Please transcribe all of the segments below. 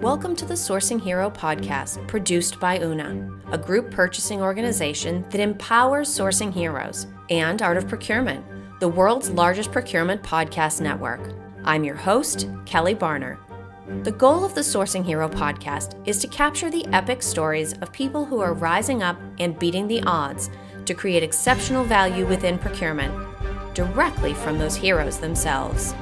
Welcome to the Sourcing Hero podcast, produced by Una, a group purchasing organization that empowers sourcing heroes, and Art of Procurement, the world's largest procurement podcast network. I'm your host, Kelly Barner. The goal of the Sourcing Hero podcast is to capture the epic stories of people who are rising up and beating the odds to create exceptional value within procurement, directly from those heroes themselves.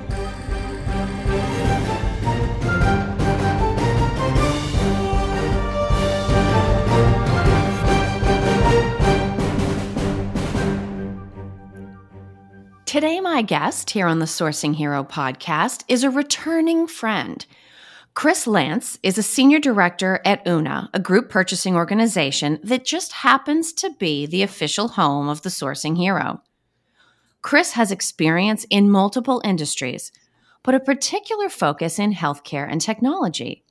Today, my guest here on the Sourcing Hero podcast is a returning friend. Kris Lance is a senior director at UNA, a group purchasing organization that just happens to be the official home of the Sourcing Hero. Kris has experience in multiple industries, but a particular focus in healthcare and technology.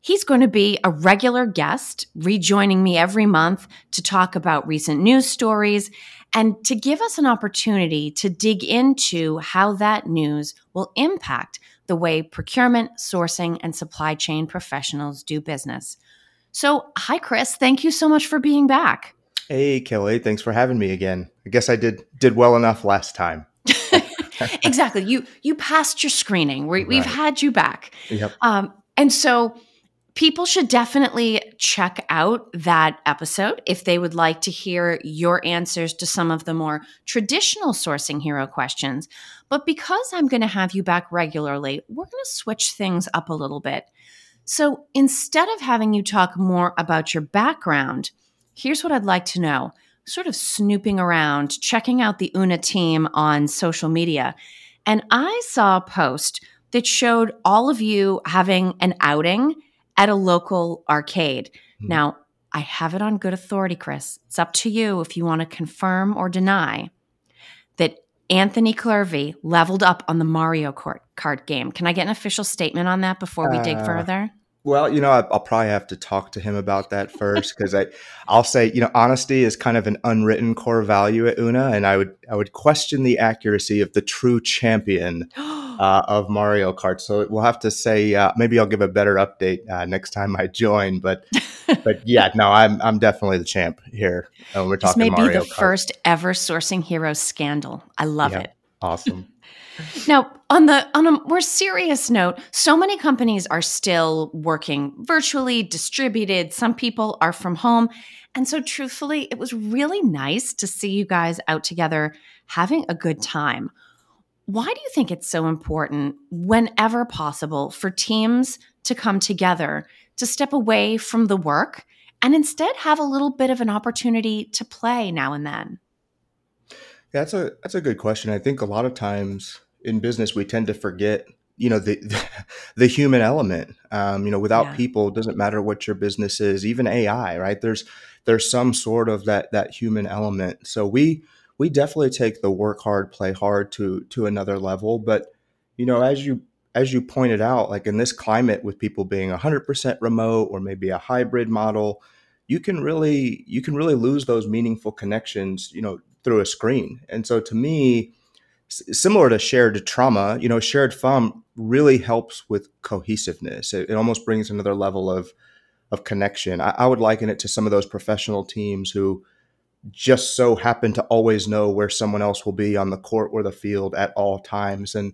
He's going to be a regular guest, rejoining me every month to talk about recent news stories and to give us an opportunity to dig into how that news will impact the way procurement, sourcing, and supply chain professionals do business. So, hi, Kris. Thank you so much for being back. Hey, Kelly. Thanks for having me again. I guess I did did well enough last time. exactly. You you passed your screening. We, have had you back. Yep. Um, and so people should definitely check out that episode if they would like to hear your answers to some of the more traditional sourcing hero questions. But because I'm going to have you back regularly, we're going to switch things up a little bit. So instead of having you talk more about your background, here's what I'd like to know. Sort of snooping around, checking out the UNA team on social media. And I saw a post that showed all of you having an outing at a local arcade. Mm. Now, I have it on good authority, Kris. It's up to you if you want to confirm or deny that Anthony Clervy leveled up on the Mario Kart game. Can I get an official statement on that before we uh, dig further? Well, you know, I, will probably have to talk to him about that first because I, I'll say, you know, honesty is kind of an unwritten core value at Una, and I would, I would question the accuracy of the true champion uh, of Mario Kart. So we'll have to say, uh, maybe I'll give a better update uh, next time I join. But, but yeah, no, I'm, I'm definitely the champ here. When we're talking. This may Mario be the Kart. first ever sourcing hero scandal. I love yeah, it. Awesome. Now, on the on a more serious note, so many companies are still working virtually, distributed. Some people are from home. And so truthfully, it was really nice to see you guys out together having a good time. Why do you think it's so important whenever possible for teams to come together, to step away from the work and instead have a little bit of an opportunity to play now and then? That's a that's a good question. I think a lot of times in business we tend to forget you know the the, human element. Um, you know without yeah. people it doesn't matter what your business is even ai right? There's there's some sort of that that human element. So we we definitely take the work hard play hard to to another level. But you know as you as you pointed out like in this climate with people being 100% remote or maybe a hybrid model you can really you can really lose those meaningful connections you know through a screen. And so to me similar to shared trauma, you know, shared fun really helps with cohesiveness. It, it almost brings another level of of connection. I, I, would liken it to some of those professional teams who just so happen to always know where someone else will be on the court or the field at all times, and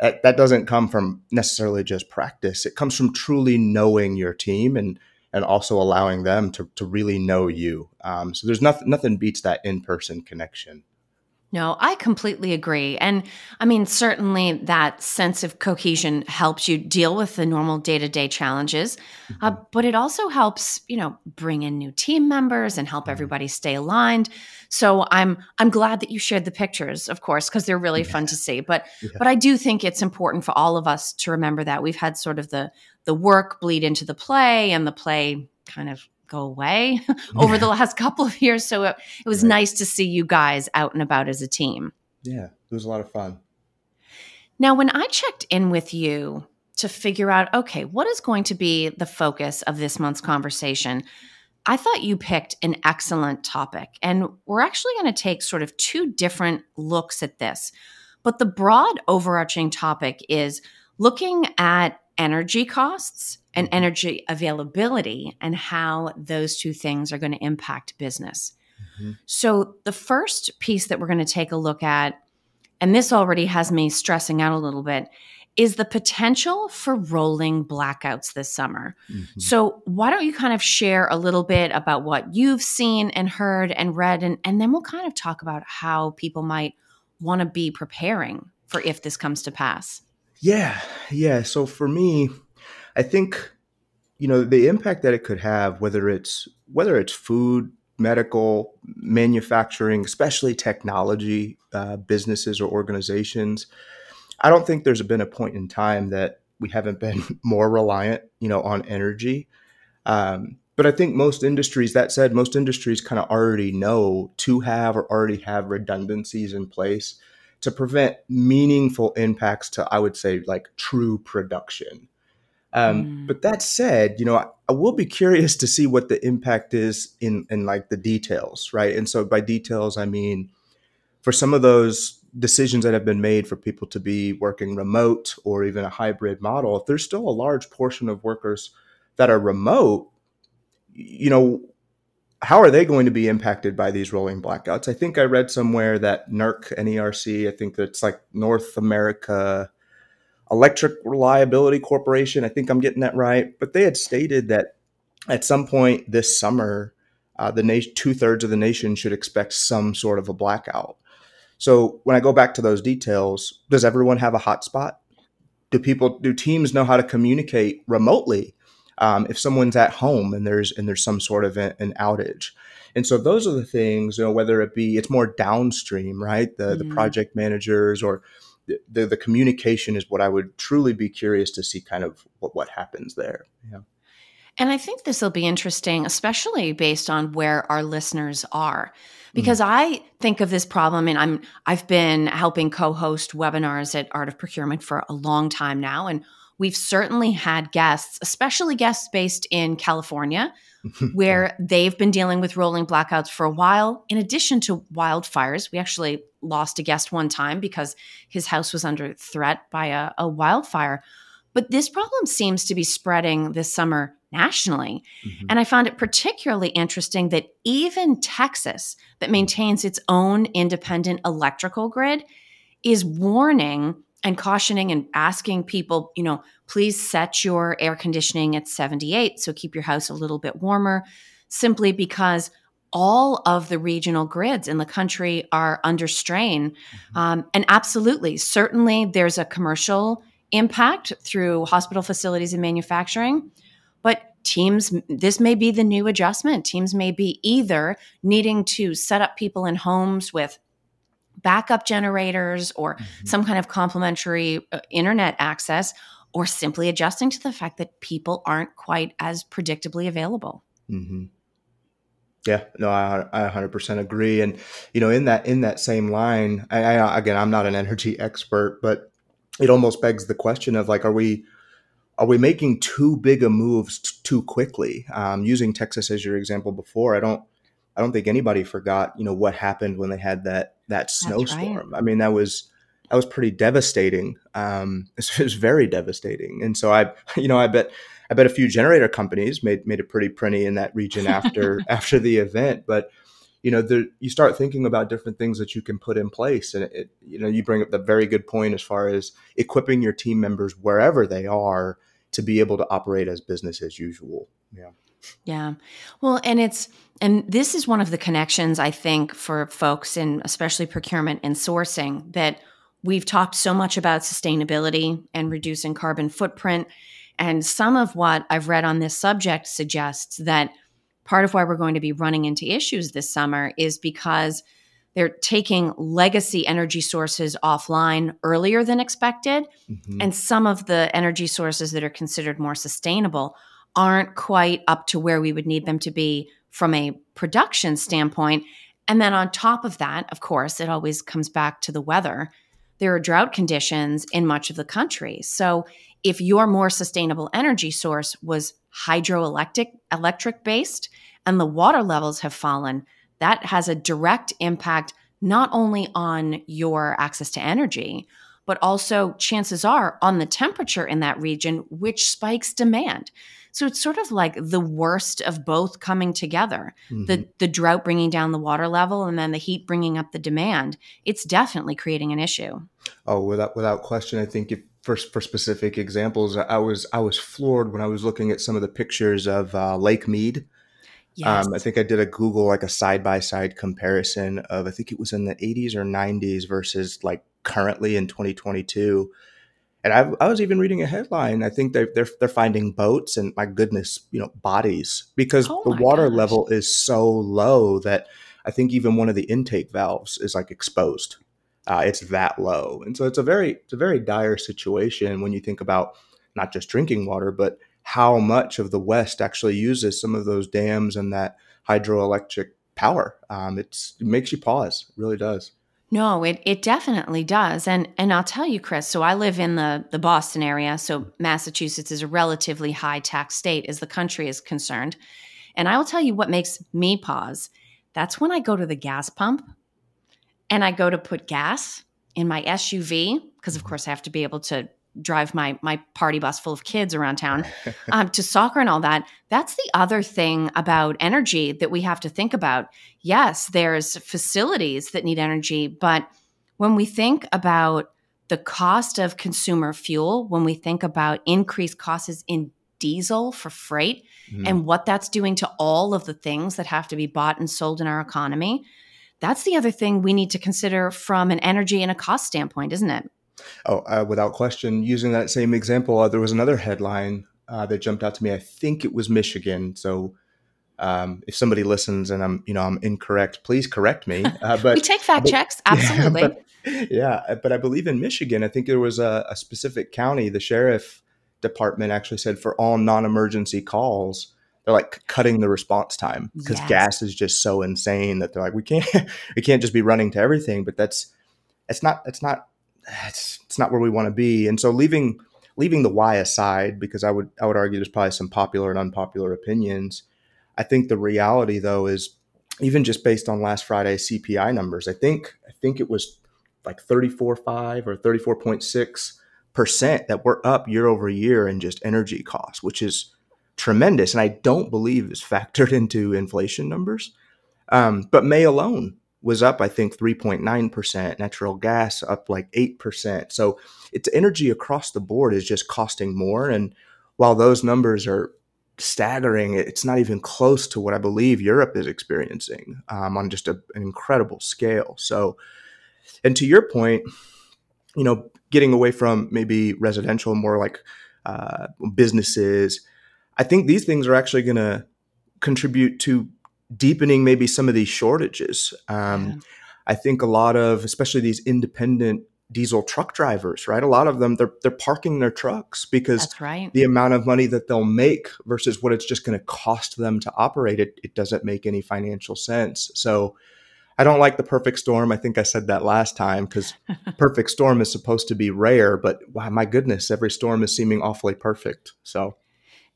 that, that doesn't come from necessarily just practice. It comes from truly knowing your team and and also allowing them to, to really know you. Um, so there's nothing nothing beats that in person connection. No, I completely agree. And I mean, certainly that sense of cohesion helps you deal with the normal day to day challenges, uh, mm-hmm. but it also helps, you know, bring in new team members and help mm-hmm. everybody stay aligned. So I'm I'm glad that you shared the pictures, of course, because they're really yeah. fun to see. But yeah. but I do think it's important for all of us to remember that we've had sort of the the work bleed into the play and the play kind of go away over the last couple of years. So it, it was right. nice to see you guys out and about as a team. Yeah, it was a lot of fun. Now, when I checked in with you to figure out, okay, what is going to be the focus of this month's conversation, I thought you picked an excellent topic. And we're actually going to take sort of two different looks at this. But the broad overarching topic is looking at energy costs and energy availability and how those two things are going to impact business. Mm-hmm. So, the first piece that we're going to take a look at, and this already has me stressing out a little bit, is the potential for rolling blackouts this summer. Mm-hmm. So, why don't you kind of share a little bit about what you've seen and heard and read, and, and then we'll kind of talk about how people might want to be preparing for if this comes to pass. Yeah, yeah. So for me, I think you know the impact that it could have, whether it's whether it's food, medical, manufacturing, especially technology uh, businesses or organizations. I don't think there's been a point in time that we haven't been more reliant, you know, on energy. Um, but I think most industries, that said, most industries kind of already know to have or already have redundancies in place to prevent meaningful impacts to, I would say, like true production. Um, mm. But that said, you know, I, I, will be curious to see what the impact is in in like the details, right? And so by details, I mean for some of those decisions that have been made for people to be working remote or even a hybrid model, if there's still a large portion of workers that are remote, you know, how are they going to be impacted by these rolling blackouts? I think I read somewhere that NERC, NERC, I think that's like North America Electric Reliability Corporation. I think I'm getting that right. But they had stated that at some point this summer, uh, the nation, two thirds of the nation should expect some sort of a blackout. So when I go back to those details, does everyone have a hotspot? Do people, do teams know how to communicate remotely? Um, if someone's at home and there's and there's some sort of an, an, outage. And so those are the things, you know, whether it be it's more downstream, right? The mm-hmm. the project managers or the, the, the communication is what I would truly be curious to see kind of what, what happens there. Yeah. And I think this will be interesting, especially based on where our listeners are. Because mm. I think of this problem and I'm I've been helping co-host webinars at Art of Procurement for a long time now. And We've certainly had guests, especially guests based in California, where they've been dealing with rolling blackouts for a while. In addition to wildfires, we actually lost a guest one time because his house was under threat by a, a wildfire. But this problem seems to be spreading this summer nationally. Mm-hmm. And I found it particularly interesting that even Texas, that maintains its own independent electrical grid, is warning and cautioning and asking people, you know, please set your air conditioning at 78. So keep your house a little bit warmer, simply because all of the regional grids in the country are under strain. Mm-hmm. Um, and absolutely, certainly there's a commercial impact through hospital facilities and manufacturing. But teams, this may be the new adjustment. Teams may be either needing to set up people in homes with backup generators or mm-hmm. some kind of complementary uh, internet access or simply adjusting to the fact that people aren't quite as predictably available. Mm-hmm. Yeah, no, I, I 100% agree. And you know, in that in that same line, I, I, again, I'm not an energy expert, but it almost begs the question of like, are we are we making too big a moves t- too quickly? Um, using Texas as your example before, I don't I don't think anybody forgot, you know, what happened when they had that that snowstorm. Right. I mean, that was that was pretty devastating. Um, it was very devastating. And so I, you know, I bet I bet a few generator companies made made it pretty printy in that region after after the event. But you know, there, you start thinking about different things that you can put in place, and it, you know, you bring up the very good point as far as equipping your team members wherever they are to be able to operate as business as usual. Yeah. Yeah. Well, and it's, and this is one of the connections I think for folks in especially procurement and sourcing that we've talked so much about sustainability and reducing carbon footprint. And some of what I've read on this subject suggests that part of why we're going to be running into issues this summer is because they're taking legacy energy sources offline earlier than expected. Mm-hmm. And some of the energy sources that are considered more sustainable aren't quite up to where we would need them to be from a production standpoint. And then on top of that, of course, it always comes back to the weather. There are drought conditions in much of the country. So if your more sustainable energy source was hydroelectric electric based and the water levels have fallen, that has a direct impact not only on your access to energy, but also chances are on the temperature in that region, which spikes demand. So it's sort of like the worst of both coming together. Mm-hmm. The the drought bringing down the water level and then the heat bringing up the demand. It's definitely creating an issue. Oh, without without question, I think if for, for specific examples, I was I was floored when I was looking at some of the pictures of uh, Lake Mead. Yes. Um, I think I did a Google like a side by side comparison of I think it was in the 80s or 90s versus like currently in 2022 and I, I, was even reading a headline. I think they're, they're they're finding boats and my goodness, you know, bodies because oh the water gosh. level is so low that I think even one of the intake valves is like exposed. Uh, it's that low, and so it's a very it's a very dire situation when you think about not just drinking water, but how much of the West actually uses some of those dams and that hydroelectric power. Um, it's it makes you pause. It really does. No, it it definitely does. And and I'll tell you, Kris, so I live in the the Boston area, so Massachusetts is a relatively high tax state as the country is concerned. And I will tell you what makes me pause. That's when I go to the gas pump and I go to put gas in my SUV because of course I have to be able to drive my my party bus full of kids around town um, to soccer and all that. That's the other thing about energy that we have to think about. Yes, there's facilities that need energy, but when we think about the cost of consumer fuel, when we think about increased costs in diesel for freight mm. and what that's doing to all of the things that have to be bought and sold in our economy, that's the other thing we need to consider from an energy and a cost standpoint, isn't it? Oh, uh, without question. Using that same example, uh, there was another headline uh, that jumped out to me. I think it was Michigan. So, um, if somebody listens and I'm, you know, I'm incorrect, please correct me. Uh, but we take fact but, checks, absolutely. Yeah but, yeah, but I believe in Michigan, I think there was a, a specific county. The sheriff department actually said for all non-emergency calls, they're like cutting the response time because yes. gas is just so insane that they're like we can't we can't just be running to everything. But that's it's not it's not it's, it's not where we want to be. And so leaving leaving the why aside, because I would I would argue there's probably some popular and unpopular opinions. I think the reality though is even just based on last Friday's CPI numbers, I think I think it was like 34.5 or 34.6 percent that were up year over year in just energy costs, which is tremendous, and I don't believe is factored into inflation numbers. Um, but May alone was up, I think, 3.9%. Natural gas up like 8%. So it's energy across the board is just costing more. And while those numbers are staggering, it's not even close to what I believe Europe is experiencing um, on just a, an incredible scale. So, and to your point, you know, getting away from maybe residential, more like uh, businesses, I think these things are actually going to contribute to deepening maybe some of these shortages. Um, yeah. I think a lot of, especially these independent diesel truck drivers, right? A lot of them they're they're parking their trucks because right. the amount of money that they'll make versus what it's just going to cost them to operate it, it doesn't make any financial sense. So I don't like the perfect storm. I think I said that last time because perfect storm is supposed to be rare, but wow, my goodness, every storm is seeming awfully perfect. So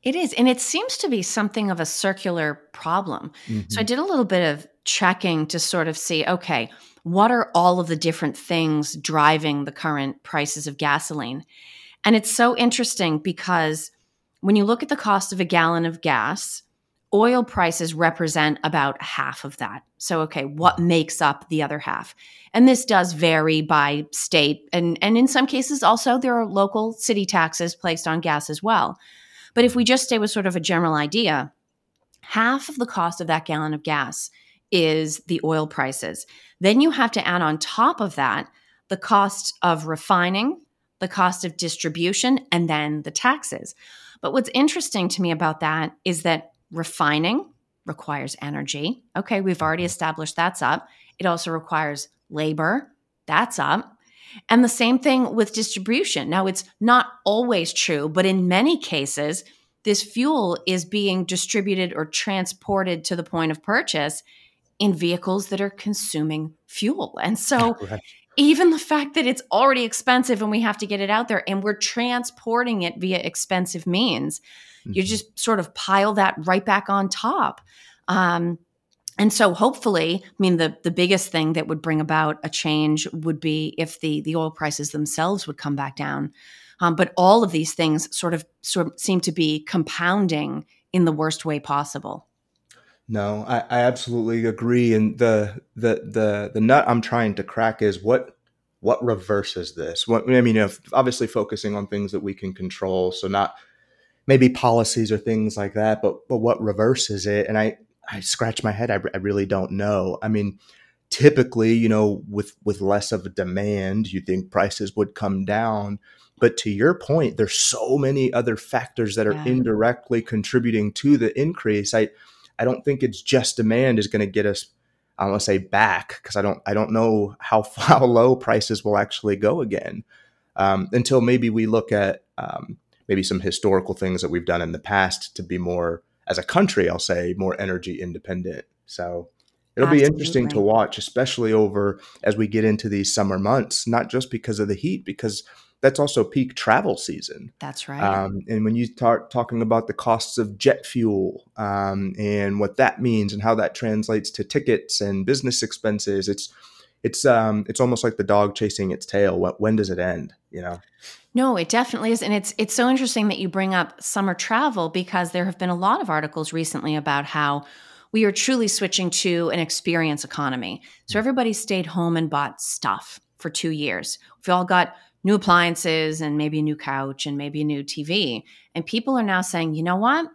it is. And it seems to be something of a circular problem. Mm-hmm. So I mm-hmm. did a little bit of checking to sort of see okay, what are all of the different things driving the current prices of gasoline? And it's so interesting because when you look at the cost of a gallon of gas, oil prices represent about half of that. So, okay, what makes up the other half? And this does vary by state. And, and in some cases, also, there are local city taxes placed on gas as well. But if we just stay with sort of a general idea, half of the cost of that gallon of gas is the oil prices. Then you have to add on top of that the cost of refining, the cost of distribution, and then the taxes. But what's interesting to me about that is that refining requires energy. Okay, we've already mm-hmm. established that's up. It also requires labor, that's up. And the same thing with distribution. Now, it's not always true, but in many cases, this fuel is being distributed or transported to the point of purchase in vehicles that are consuming fuel. And so, right. even the fact that it's already expensive and we have to get it out there and we're transporting it via expensive means, mm-hmm. you just sort of pile that right back on top. Um, and so hopefully, I mean, the, the biggest thing that would bring about a change would be if the, the oil prices themselves would come back down. Um, but all of these things sort of sort of seem to be compounding in the worst way possible. No, I, I absolutely agree. And the the the the nut I'm trying to crack is what what reverses this. What I mean, obviously focusing on things that we can control, so not maybe policies or things like that, but but what reverses it? And I I scratch my head. I, I really don't know. I mean, typically, you know, with with less of a demand, you think prices would come down. But to your point, there's so many other factors that are yeah. indirectly contributing to the increase. I I don't think it's just demand is going to get us. I want to say back because I don't I don't know how how low prices will actually go again um, until maybe we look at um, maybe some historical things that we've done in the past to be more as a country, I'll say, more energy independent. So it'll Absolutely. be interesting to watch, especially over as we get into these summer months, not just because of the heat, because that's also peak travel season. That's right. Um, and when you start talking about the costs of jet fuel um, and what that means and how that translates to tickets and business expenses, it's it's um, it's almost like the dog chasing its tail. When, when does it end? You know. No, it definitely is, and it's it's so interesting that you bring up summer travel because there have been a lot of articles recently about how we are truly switching to an experience economy. So everybody stayed home and bought stuff for two years. We've all got new appliances and maybe a new couch and maybe a new TV, and people are now saying, you know what?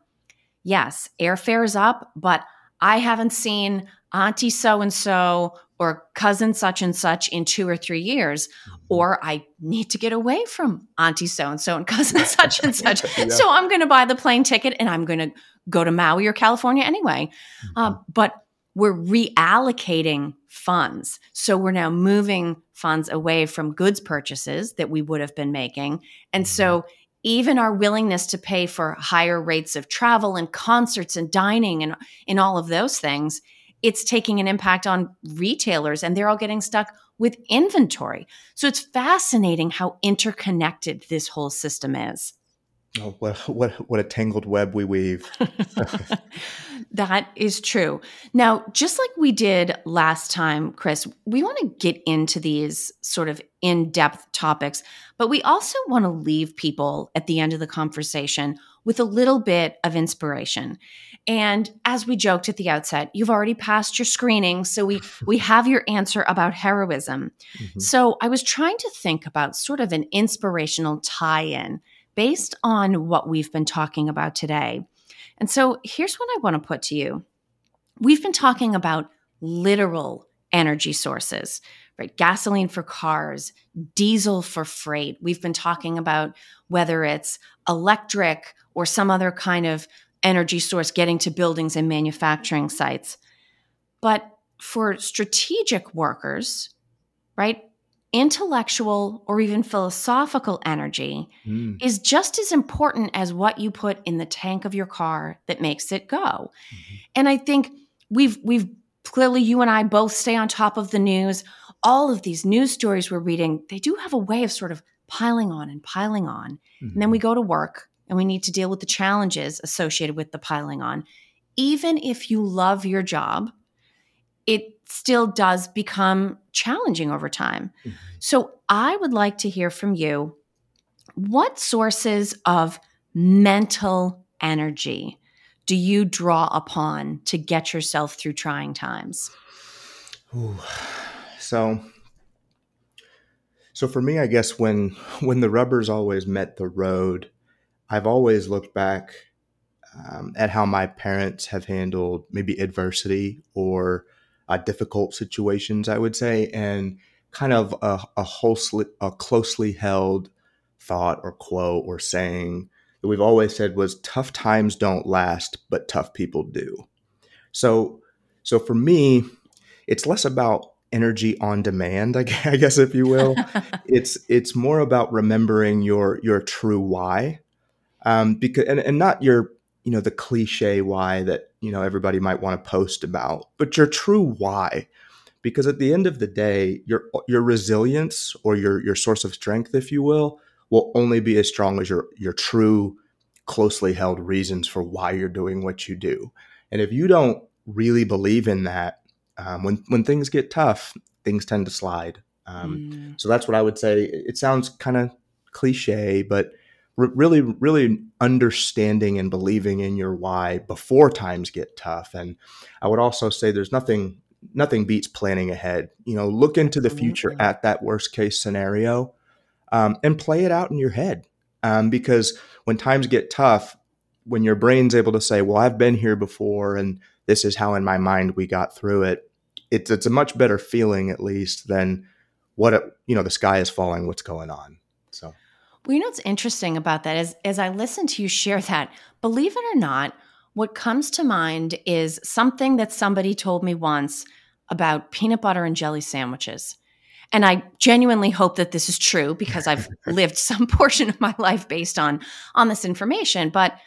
Yes, airfare is up, but I haven't seen Auntie so and so or cousin such and such in two or three years, mm-hmm. or I need to get away from auntie so and so and cousin such and such. yeah. So I'm going to buy the plane ticket and I'm going to go to Maui or California anyway. Mm-hmm. Uh, but we're reallocating funds. So we're now moving funds away from goods purchases that we would have been making. And so mm-hmm. Even our willingness to pay for higher rates of travel and concerts and dining and in all of those things it's taking an impact on retailers and they're all getting stuck with inventory. So it's fascinating how interconnected this whole system is. Oh, what, what, what a tangled web we weave. that is true. Now, just like we did last time, Kris, we want to get into these sort of in depth topics, but we also want to leave people at the end of the conversation with a little bit of inspiration. And as we joked at the outset, you've already passed your screening, so we we have your answer about heroism. Mm-hmm. So I was trying to think about sort of an inspirational tie-in based on what we've been talking about today. And so here's what I want to put to you. We've been talking about literal energy sources, right? Gasoline for cars, diesel for freight. We've been talking about whether it's electric or some other kind of energy source getting to buildings and manufacturing sites. But for strategic workers, right, intellectual or even philosophical energy mm. is just as important as what you put in the tank of your car that makes it go. Mm-hmm. And I think we've we've clearly you and I both stay on top of the news. All of these news stories we're reading, they do have a way of sort of piling on and piling on. Mm-hmm. And then we mm-hmm. go to work and we need to deal with the challenges associated with the piling on. Even if you love your job, it still does become challenging over time. Mm-hmm. So I would like to hear from you what sources of mental energy do you draw upon to get yourself through trying times? Ooh. So so for me, I guess when when the rubbers always met the road, I've always looked back um, at how my parents have handled maybe adversity or uh, difficult situations, I would say, and kind of a, a, a closely held thought or quote or saying that we've always said was tough times don't last, but tough people do. So, so for me, it's less about energy on demand, I guess, if you will. it's it's more about remembering your your true why um, because and, and not your you know the cliche why that you know everybody might want to post about, but your true why. Because at the end of the day, your your resilience or your your source of strength, if you will, will only be as strong as your your true, closely held reasons for why you're doing what you do. And if you don't really believe in that, um, when when things get tough, things tend to slide. Um, mm. So that's what I would say. It sounds kind of cliche, but really, really understanding and believing in your why before times get tough. And I would also say there's nothing nothing beats planning ahead. You know, look into the future at that worst case scenario um, and play it out in your head. Um, because when times get tough, when your brain's able to say, "Well, I've been here before, and this is how in my mind we got through it," it's it's a much better feeling at least than what it, you know the sky is falling, what's going on. Well, you know what's interesting about that is as I listen to you share that, believe it or not, what comes to mind is something that somebody told me once about peanut butter and jelly sandwiches. And I genuinely hope that this is true because I've lived some portion of my life based on on this information, but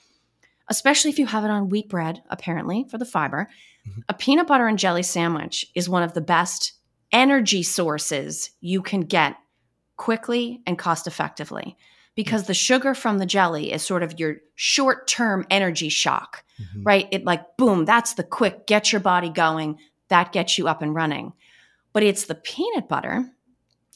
especially if you have it on wheat bread apparently for the fiber, mm-hmm. a peanut butter and jelly sandwich is one of the best energy sources you can get quickly and cost effectively because the sugar from the jelly is sort of your short term energy shock, mm-hmm. right? It like, boom, that's the quick, get your body going, that gets you up and running. But it's the peanut butter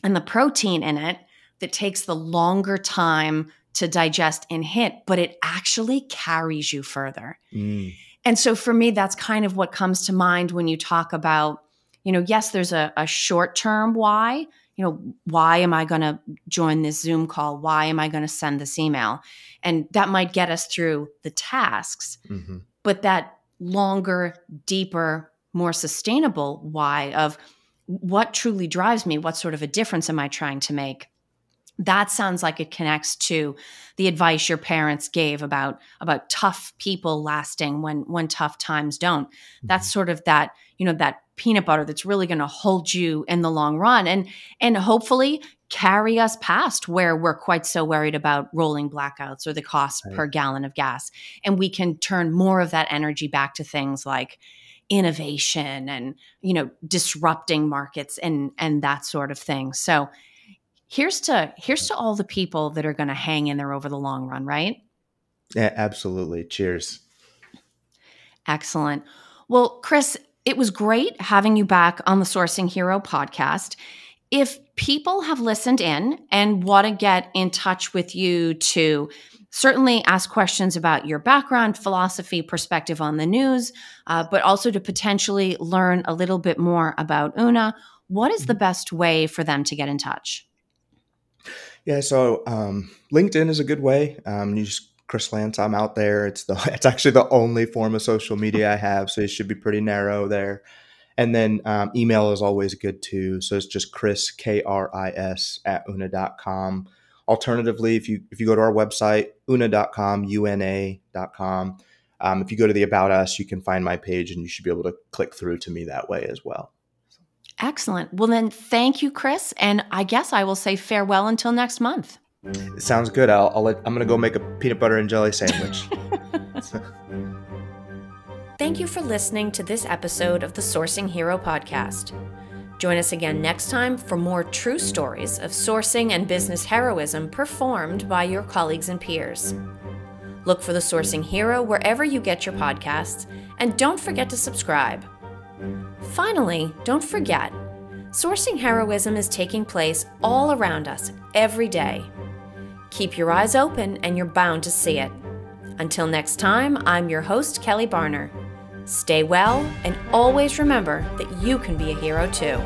and the protein in it that takes the longer time to digest and hit, but it actually carries you further. Mm. And so for me, that's kind of what comes to mind when you talk about, you know, yes, there's a, a short term why, you know, why am I going to join this Zoom call? Why am I going to send this email? And that might get us through the tasks, mm-hmm. but that longer, deeper, more sustainable why of what truly drives me, what sort of a difference am I trying to make? That sounds like it connects to the advice your parents gave about about tough people lasting when when tough times don't mm-hmm. that's sort of that you know that peanut butter that's really going to hold you in the long run and and hopefully carry us past where we're quite so worried about rolling blackouts or the cost right. per gallon of gas and we can turn more of that energy back to things like innovation and you know disrupting markets and and that sort of thing so here's to here's to all the people that are going to hang in there over the long run right? Yeah absolutely. Cheers. Excellent. Well Kris it was great having you back on the sourcing hero podcast. If people have listened in and want to get in touch with you to certainly ask questions about your background, philosophy, perspective on the news, uh, but also to potentially learn a little bit more about Una, what is the best way for them to get in touch? Yeah, so um, LinkedIn is a good way. Um, you just Kris Lance, I'm out there. It's the it's actually the only form of social media I have, so it should be pretty narrow there. And then um, email is always good too. So it's just Kris K R I S at una.com. Alternatively, if you if you go to our website, una.com, una.com, um, if you go to the About Us, you can find my page and you should be able to click through to me that way as well. Excellent. Well, then, thank you, Kris. And I guess I will say farewell until next month. Sounds good. I'll, I'll let, I'm going to go make a peanut butter and jelly sandwich. Thank you for listening to this episode of the Sourcing Hero podcast. Join us again next time for more true stories of sourcing and business heroism performed by your colleagues and peers. Look for the Sourcing Hero wherever you get your podcasts, and don't forget to subscribe. Finally, don't forget sourcing heroism is taking place all around us every day. Keep your eyes open and you're bound to see it. Until next time, I'm your host, Kelly Barner. Stay well, and always remember that you can be a hero too.